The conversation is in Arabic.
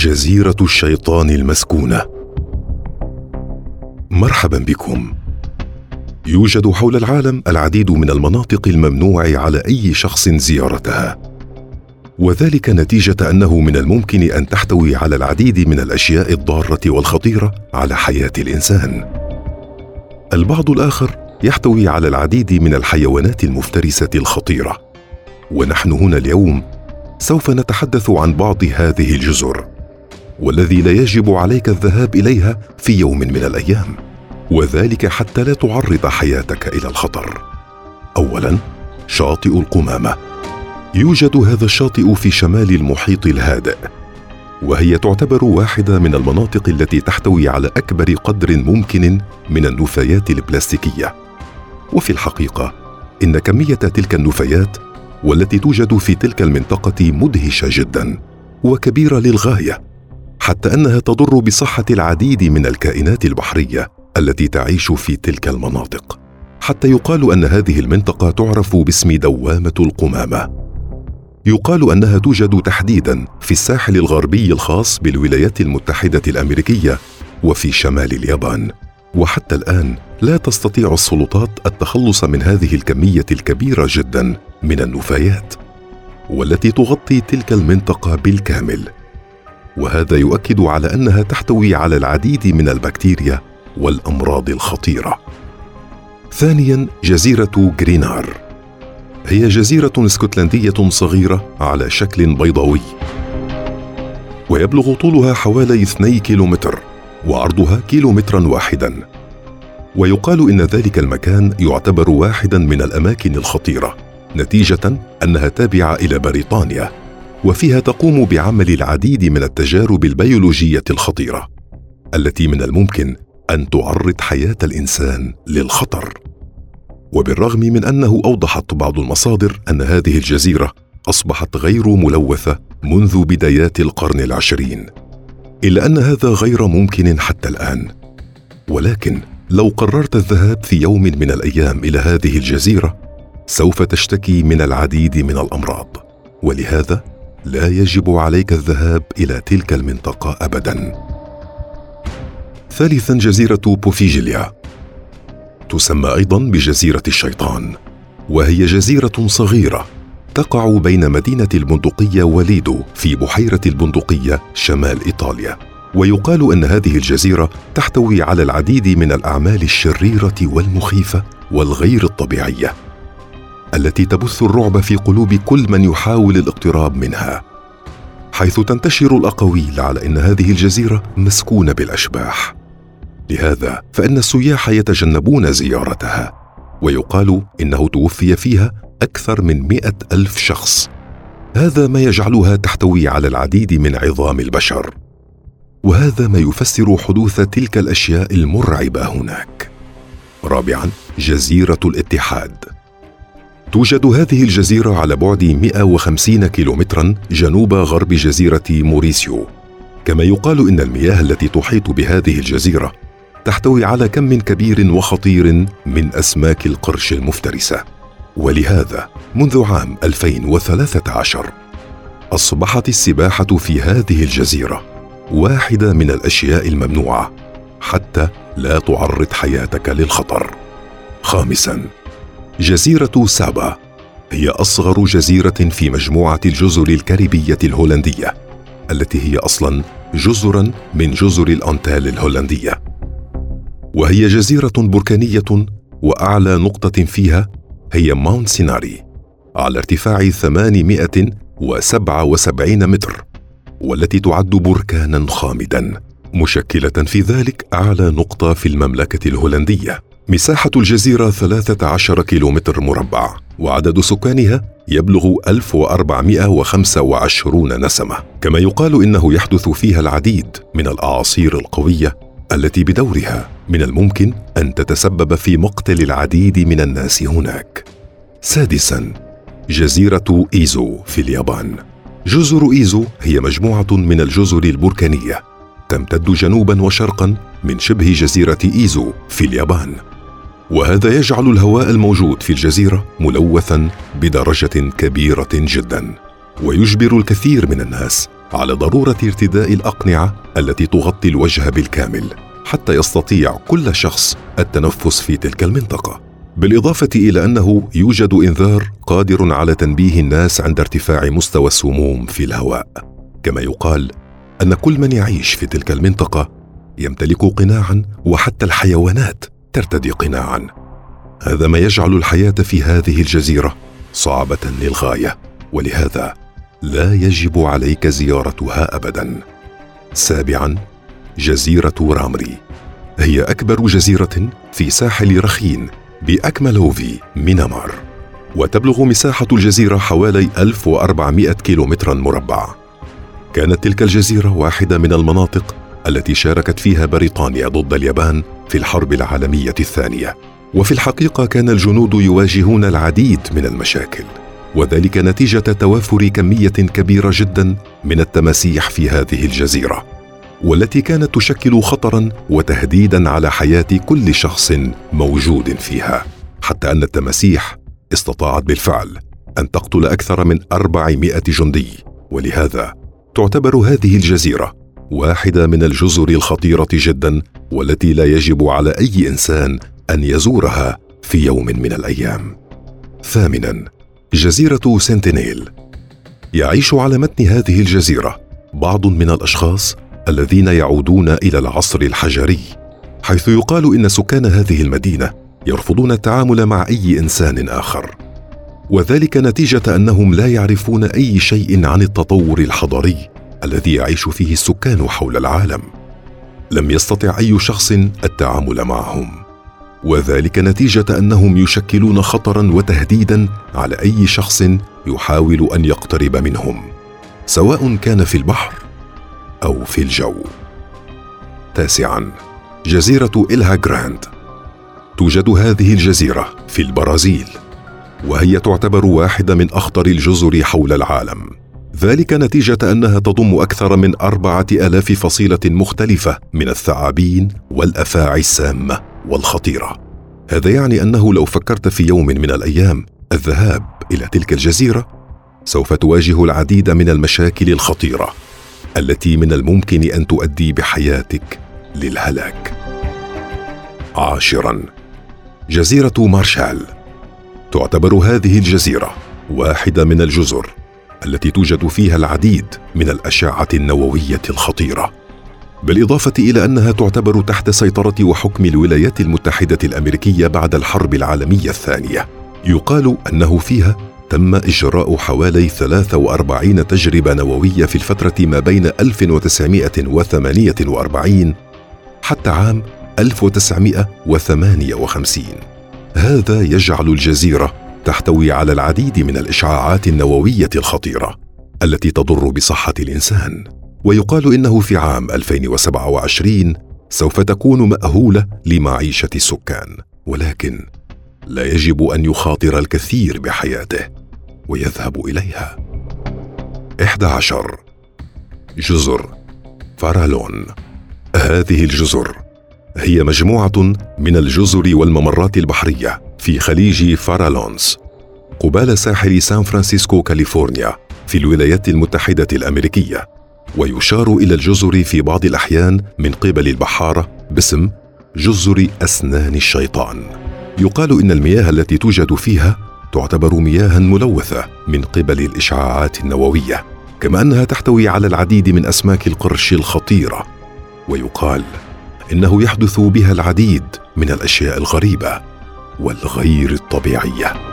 جزيرة الشيطان المسكونة. مرحبا بكم. يوجد حول العالم العديد من المناطق الممنوع على أي شخص زيارتها. وذلك نتيجة أنه من الممكن أن تحتوي على العديد من الأشياء الضارة والخطيرة على حياة الإنسان. البعض الآخر يحتوي على العديد من الحيوانات المفترسة الخطيرة. ونحن هنا اليوم سوف نتحدث عن بعض هذه الجزر. والذي لا يجب عليك الذهاب إليها في يوم من الأيام. وذلك حتى لا تعرض حياتك إلى الخطر. اولا شاطئ القمامة. يوجد هذا الشاطئ في شمال المحيط الهادئ. وهي تعتبر واحدة من المناطق التي تحتوي على أكبر قدر ممكن من النفايات البلاستيكية. وفي الحقيقة إن كمية تلك النفايات والتي توجد في تلك المنطقة مدهشة جدا وكبيرة للغاية. حتى أنها تضر بصحة العديد من الكائنات البحرية التي تعيش في تلك المناطق. حتى يقال أن هذه المنطقة تعرف باسم دوامة القمامة. يقال أنها توجد تحديدا في الساحل الغربي الخاص بالولايات المتحدة الأمريكية وفي شمال اليابان. وحتى الآن لا تستطيع السلطات التخلص من هذه الكمية الكبيرة جدا من النفايات والتي تغطي تلك المنطقة بالكامل. وهذا يؤكد على أنها تحتوي على العديد من البكتيريا والأمراض الخطيرة. ثانيا جزيرة جرينار. هي جزيرة اسكتلندية صغيرة على شكل بيضاوي. ويبلغ طولها حوالي 2 كيلومتر وعرضها كيلومترا واحدا. ويقال إن ذلك المكان يعتبر واحدا من الأماكن الخطيرة نتيجة أنها تابعة إلى بريطانيا. وفيها تقوم بعمل العديد من التجارب البيولوجية الخطيرة التي من الممكن أن تعرض حياة الإنسان للخطر. وبالرغم من أنه أوضحت بعض المصادر أن هذه الجزيرة أصبحت غير ملوثة منذ بدايات القرن العشرين إلا أن هذا غير ممكن حتى الآن. ولكن لو قررت الذهاب في يوم من الأيام إلى هذه الجزيرة سوف تشتكي من العديد من الأمراض. ولهذا لا يجب عليك الذهاب إلى تلك المنطقة ابدا. ثالثا جزيرة بوفيجيليا. تسمى أيضا بجزيرة الشيطان وهي جزيرة صغيرة تقع بين مدينة البندقيه وليدو في بحيرة البندقيه شمال إيطاليا. ويقال إن هذه الجزيرة تحتوي على العديد من الأعمال الشريرة والمخيفة والغير الطبيعية. التي تبث الرعب في قلوب كل من يحاول الاقتراب منها حيث تنتشر الأقاويل على إن هذه الجزيرة مسكونة بالأشباح. لهذا فإن السياح يتجنبون زيارتها ويقال إنه توفي فيها أكثر من مئة ألف شخص. هذا ما يجعلها تحتوي على العديد من عظام البشر. وهذا ما يفسر حدوث تلك الأشياء المرعبة هناك. رابعا جزيرة الاتحاد. توجد هذه الجزيرة على بعد 150 كيلومترا جنوب غرب جزيرة موريسيو. كما يقال إن المياه التي تحيط بهذه الجزيرة تحتوي على كم كبير وخطير من أسماك القرش المفترسة. ولهذا منذ عام 2013 أصبحت السباحة في هذه الجزيرة واحدة من الأشياء الممنوعة حتى لا تعرض حياتك للخطر. خامسا جزيرة سابا هي أصغر جزيرة في مجموعة الجزر الكاريبية الهولندية التي هي أصلا جزرا من جزر الأنتال الهولندية. وهي جزيرة بركانية وأعلى نقطة فيها هي ماونت سيناري على ارتفاع 877 متر والتي تعد بركانا خامدا مشكلة في ذلك أعلى نقطة في المملكة الهولندية. مساحة الجزيرة 13 كيلومتر مربع وعدد سكانها يبلغ 1425 نسمة. كما يقال إنه يحدث فيها العديد من الأعاصير القوية التي بدورها من الممكن أن تتسبب في مقتل العديد من الناس هناك. سادسا جزيرة إيزو في اليابان. جزر إيزو هي مجموعة من الجزر البركانية تمتد جنوبا وشرقا من شبه جزيرة إيزو في اليابان. وهذا يجعل الهواء الموجود في الجزيرة ملوثا بدرجة كبيرة جدا ويجبر الكثير من الناس على ضرورة ارتداء الأقنعة التي تغطي الوجه بالكامل حتى يستطيع كل شخص التنفس في تلك المنطقة. بالإضافة إلى أنه يوجد إنذار قادر على تنبيه الناس عند ارتفاع مستوى السموم في الهواء. كما يقال أن كل من يعيش في تلك المنطقة يمتلك قناعا وحتى الحيوانات. ترتدي قناعا. هذا ما يجعل الحياة في هذه الجزيرة صعبة للغاية ولهذا لا يجب عليك زيارتها ابدا. سابعا جزيرة رامري. هي أكبر جزيرة في ساحل رخين بأكملوفي مينامار. وتبلغ مساحة الجزيرة حوالي 1400 كيلومترا مربع. كانت تلك الجزيرة واحدة من المناطق التي شاركت فيها بريطانيا ضد اليابان في الحرب العالمية الثانية. وفي الحقيقة كان الجنود يواجهون العديد من المشاكل. وذلك نتيجة توافر كمية كبيرة جدا من التماسيح في هذه الجزيرة والتي كانت تشكل خطرا وتهديدا على حياة كل شخص موجود فيها. حتى أن التماسيح استطاعت بالفعل أن تقتل أكثر من 400 جندي ولهذا تعتبر هذه الجزيرة واحدة من الجزر الخطيرة جدا والتي لا يجب على أي إنسان أن يزورها في يوم من الأيام. ثامنا جزيرة سنتينيل. يعيش على متن هذه الجزيرة بعض من الأشخاص الذين يعودون إلى العصر الحجري حيث يقال إن سكان هذه المدينة يرفضون التعامل مع أي إنسان آخر. وذلك نتيجة أنهم لا يعرفون أي شيء عن التطور الحضاري الذي يعيش فيه السكان حول العالم. لم يستطع أي شخص التعامل معهم. وذلك نتيجة أنهم يشكلون خطرا وتهديدا على أي شخص يحاول أن يقترب منهم سواء كان في البحر أو في الجو. تاسعا جزيرة إلها جراند. توجد هذه الجزيرة في البرازيل وهي تعتبر واحدة من أخطر الجزر حول العالم. ذلك نتيجة أنها تضم أكثر من أربعة آلاف فصيلة مختلفة من الثعابين والأفاعي السامة والخطيرة. هذا يعني أنه لو فكرت في يوم من الأيام الذهاب إلى تلك الجزيرة سوف تواجه العديد من المشاكل الخطيرة التي من الممكن أن تؤدي بحياتك للهلاك. عاشرا. جزيرة مارشال. تعتبر هذه الجزيرة واحدة من الجزر التي توجد فيها العديد من الأشعة النووية الخطيرة. بالإضافة إلى أنها تعتبر تحت سيطرة وحكم الولايات المتحدة الأمريكية بعد الحرب العالمية الثانية. يقال أنه فيها تم إجراء حوالي 43 تجربة نووية في الفترة ما بين 1948 حتى عام 1958 هذا يجعل الجزيرة تحتوي على العديد من الإشعاعات النووية الخطيرة التي تضر بصحة الإنسان ويقال إنه في عام 2027 سوف تكون مأهولة لمعيشة السكان ولكن لا يجب أن يخاطر الكثير بحياته ويذهب إليها. 11 جزر فارالون. هذه الجزر هي مجموعة من الجزر والممرات البحرية في خليج فارالونز قبال ساحل سان فرانسيسكو كاليفورنيا في الولايات المتحدة الأمريكية. ويشار إلى الجزر في بعض الأحيان من قبل البحاره باسم جزر أسنان الشيطان. يقال إن المياه التي توجد فيها تعتبر مياها ملوثة من قبل الإشعاعات النووية كما أنها تحتوي على العديد من أسماك القرش الخطيرة. ويقال إنه يحدث بها العديد من الأشياء الغريبة. والغير الطبيعية.